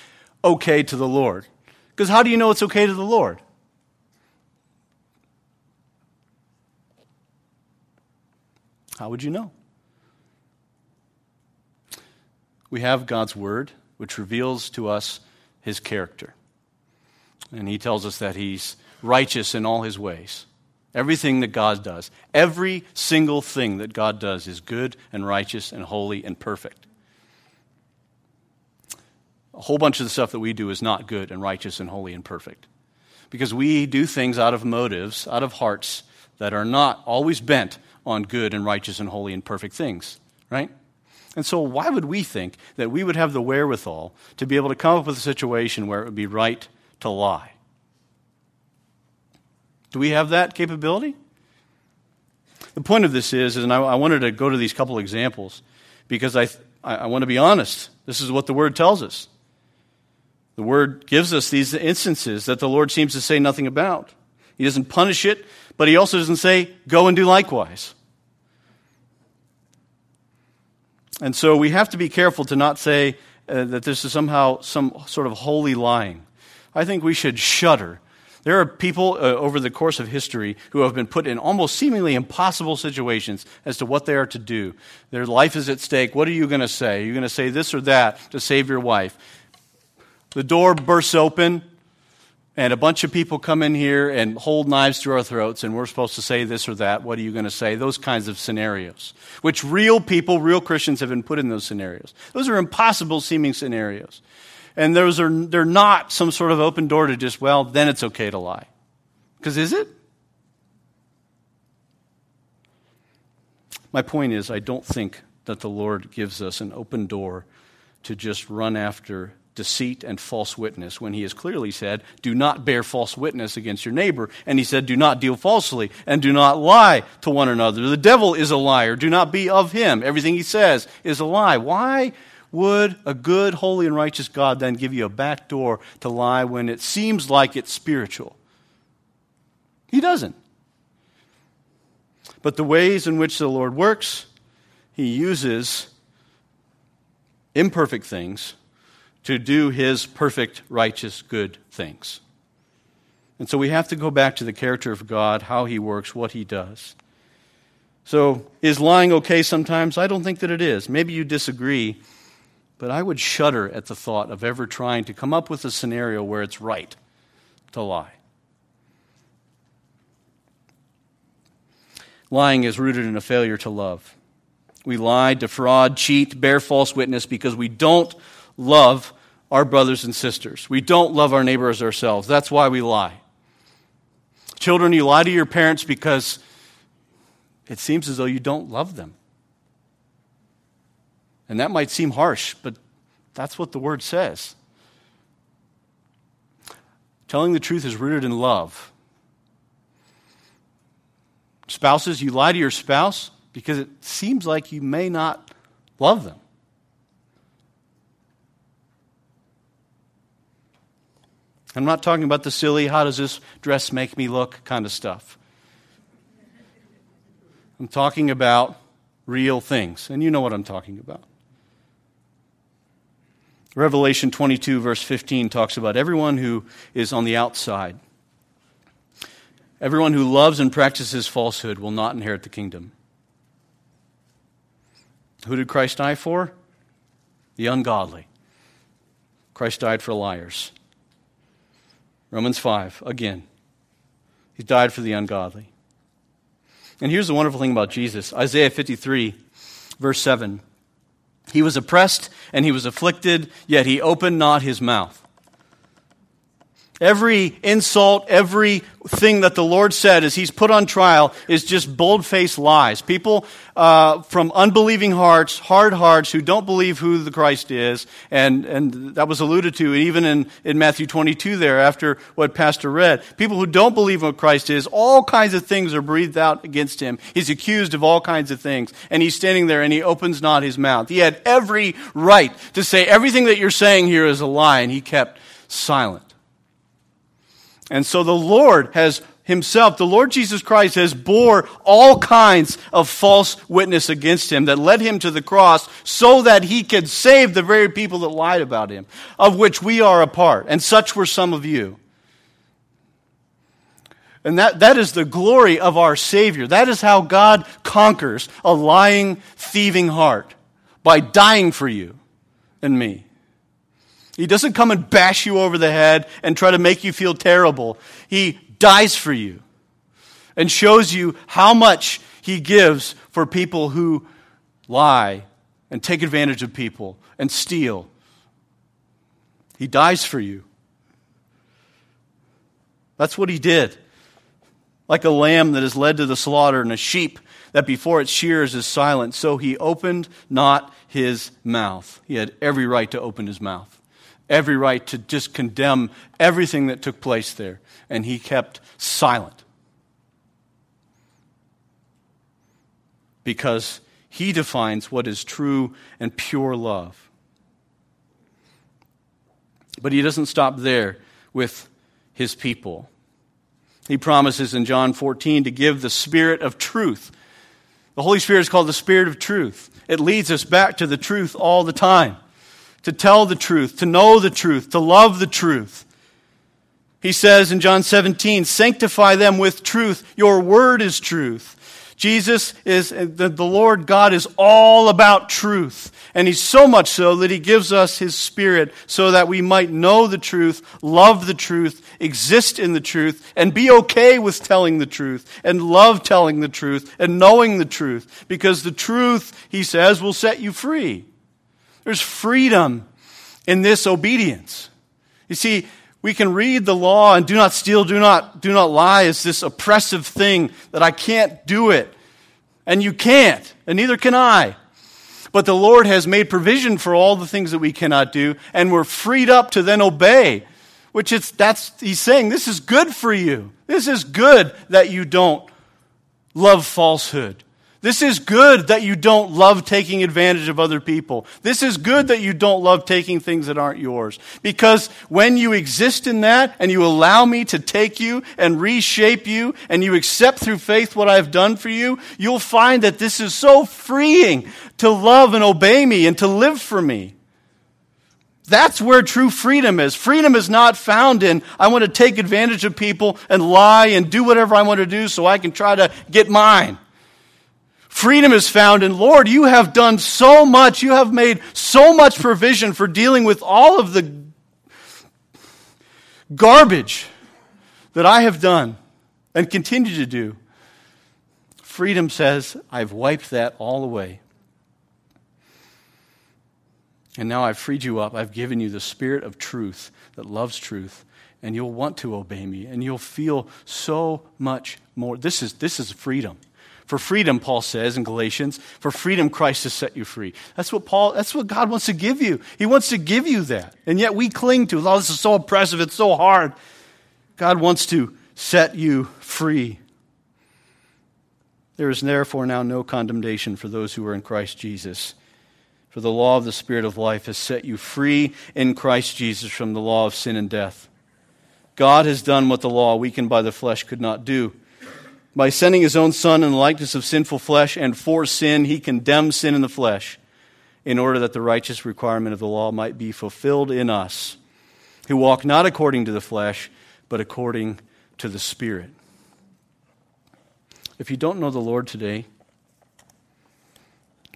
okay to the Lord. Because how do you know it's okay to the Lord? How would you know? we have God's Word, which reveals to us His character. And He tells us that He's righteous in all His ways. Everything that God does, every single thing that God does is good and righteous and holy and perfect. A whole bunch of the stuff that we do is not good and righteous and holy and perfect. Because we do things out of motives, out of hearts that are not always bent on good and righteous and holy and perfect things, right? And so, why would we think that we would have the wherewithal to be able to come up with a situation where it would be right to lie? Do we have that capability? The point of this is, and I, I wanted to go to these couple examples because I, I, I want to be honest. This is what the Word tells us. The Word gives us these instances that the Lord seems to say nothing about. He doesn't punish it, but He also doesn't say, go and do likewise. And so we have to be careful to not say uh, that this is somehow some sort of holy lying. I think we should shudder. There are people uh, over the course of history who have been put in almost seemingly impossible situations as to what they are to do. Their life is at stake. What are you going to say? Are you going to say this or that to save your wife? The door bursts open and a bunch of people come in here and hold knives to our throats, and we're supposed to say this or that. What are you going to say? Those kinds of scenarios, which real people, real Christians have been put in those scenarios. Those are impossible seeming scenarios. And those are, they're not some sort of open door to just, well, then it's okay to lie. Because is it? My point is, I don't think that the Lord gives us an open door to just run after deceit and false witness when he has clearly said, Do not bear false witness against your neighbor. And he said, Do not deal falsely and do not lie to one another. The devil is a liar. Do not be of him. Everything he says is a lie. Why would a good, holy, and righteous God then give you a back door to lie when it seems like it's spiritual? He doesn't. But the ways in which the Lord works, he uses imperfect things to do his perfect, righteous, good things. And so we have to go back to the character of God, how he works, what he does. So, is lying okay sometimes? I don't think that it is. Maybe you disagree, but I would shudder at the thought of ever trying to come up with a scenario where it's right to lie. Lying is rooted in a failure to love. We lie, defraud, cheat, bear false witness because we don't love our brothers and sisters. We don't love our neighbor as ourselves. That's why we lie. Children, you lie to your parents because it seems as though you don't love them. And that might seem harsh, but that's what the word says. Telling the truth is rooted in love. Spouses, you lie to your spouse because it seems like you may not love them. I'm not talking about the silly, how does this dress make me look kind of stuff. I'm talking about real things, and you know what I'm talking about. Revelation 22, verse 15, talks about everyone who is on the outside. Everyone who loves and practices falsehood will not inherit the kingdom. Who did Christ die for? The ungodly. Christ died for liars. Romans 5, again. He died for the ungodly. And here's the wonderful thing about Jesus Isaiah 53, verse 7. He was oppressed and he was afflicted, yet he opened not his mouth. Every insult, every thing that the Lord said as He's put on trial is just bold faced lies. People uh, from unbelieving hearts, hard hearts, who don't believe who the Christ is, and, and that was alluded to even in, in Matthew 22 there after what Pastor read. People who don't believe what Christ is, all kinds of things are breathed out against Him. He's accused of all kinds of things, and He's standing there and He opens not His mouth. He had every right to say everything that you're saying here is a lie, and He kept silent. And so the Lord has himself, the Lord Jesus Christ has bore all kinds of false witness against him that led him to the cross so that he could save the very people that lied about him, of which we are a part. And such were some of you. And that, that is the glory of our Savior. That is how God conquers a lying, thieving heart by dying for you and me. He doesn't come and bash you over the head and try to make you feel terrible. He dies for you and shows you how much he gives for people who lie and take advantage of people and steal. He dies for you. That's what he did. Like a lamb that is led to the slaughter and a sheep that before its shears is silent, so he opened not his mouth. He had every right to open his mouth every right to just condemn everything that took place there, and he kept silent. Because he defines what is true and pure love. But he doesn't stop there with his people. He promises in John 14 to give the Spirit of truth. The Holy Spirit is called the Spirit of truth. It leads us back to the truth all the time to tell the truth, to know the truth, to love the truth. He says in John 17, sanctify them with truth. Your word is truth. Jesus is, the, Lord God is all about truth. And He's so much so that He gives us His Spirit so that we might know the truth, love the truth, exist in the truth, and be okay with telling the truth, and love telling the truth, and knowing the truth. Because the truth, He says, will set you free. There's freedom in this obedience. You see, we can read the law and do not steal, do not, do not lie as this oppressive thing that I can't do it. And you can't, and neither can I. But the Lord has made provision for all the things that we cannot do, and we're freed up to then obey. Which it's that's he's saying, this is good for you. This is good that you don't love falsehood. This is good that you don't love taking advantage of other people. This is good that you don't love taking things that aren't yours. Because when you exist in that and you allow me to take you and reshape you and you accept through faith what I've done for you, you'll find that this is so freeing to love and obey me and to live for me. That's where true freedom is. Freedom is not found in, I want to take advantage of people and lie and do whatever I want to do so I can try to get mine. Freedom is found in, Lord, you have done so much. You have made so much provision for dealing with all of the garbage that I have done and continue to do. Freedom says, I've wiped that all away. And now I've freed you up. I've given you the spirit of truth that loves truth. And you'll want to obey me. And you'll feel so much more. This is, this is freedom. For freedom, Paul says in Galatians, for freedom Christ has set you free. That's what Paul, that's what God wants to give you. He wants to give you that. And yet we cling to, oh, this is so oppressive, it's so hard. God wants to set you free. There is therefore now no condemnation for those who are in Christ Jesus. For the law of the Spirit of life has set you free in Christ Jesus from the law of sin and death. God has done what the law, weakened by the flesh, could not do. By sending his own Son in the likeness of sinful flesh and for sin, he condemned sin in the flesh in order that the righteous requirement of the law might be fulfilled in us, who walk not according to the flesh, but according to the Spirit. If you don't know the Lord today,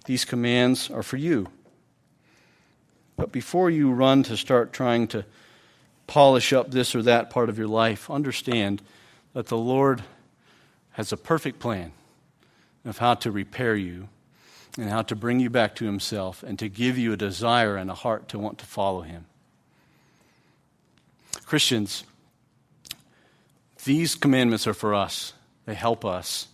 these commands are for you. But before you run to start trying to polish up this or that part of your life, understand that the Lord has a perfect plan of how to repair you and how to bring you back to Himself and to give you a desire and a heart to want to follow Him. Christians, these commandments are for us, they help us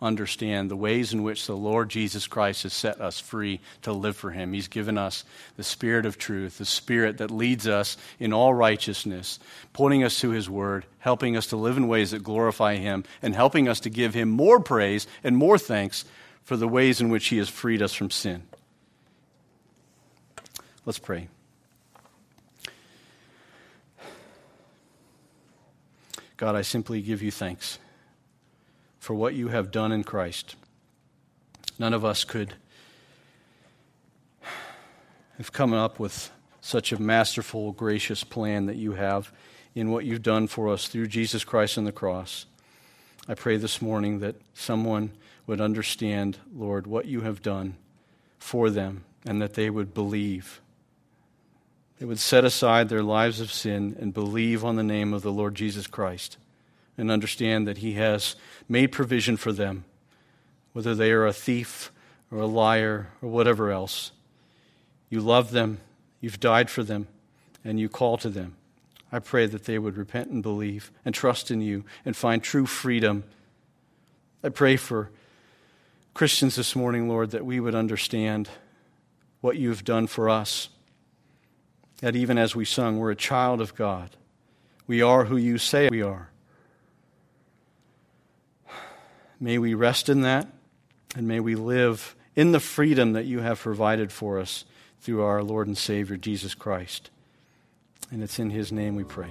understand the ways in which the Lord Jesus Christ has set us free to live for Him. He's given us the Spirit of truth, the Spirit that leads us in all righteousness, pointing us to His Word, helping us to live in ways that glorify Him, and helping us to give Him more praise and more thanks for the ways in which He has freed us from sin. Let's pray. God, I simply give you thanks for what you have done in Christ. None of us could have come up with such a masterful, gracious plan that you have in what you've done for us through Jesus Christ on the cross. I pray this morning that someone would understand, Lord, what you have done for them and that they would believe. They would set aside their lives of sin and believe on the name of the Lord Jesus Christ and understand that He has made provision for them, whether they are a thief or a liar or whatever else. You love them, you've died for them, and you call to them. I pray that they would repent and believe and trust in you and find true freedom. I pray for Christians this morning, Lord, that we would understand what you've done for us. That even as we sung, we're a child of God. We are who you say we are. May we rest in that, and may we live in the freedom that you have provided for us through our Lord and Savior, Jesus Christ. And it's in his name we pray.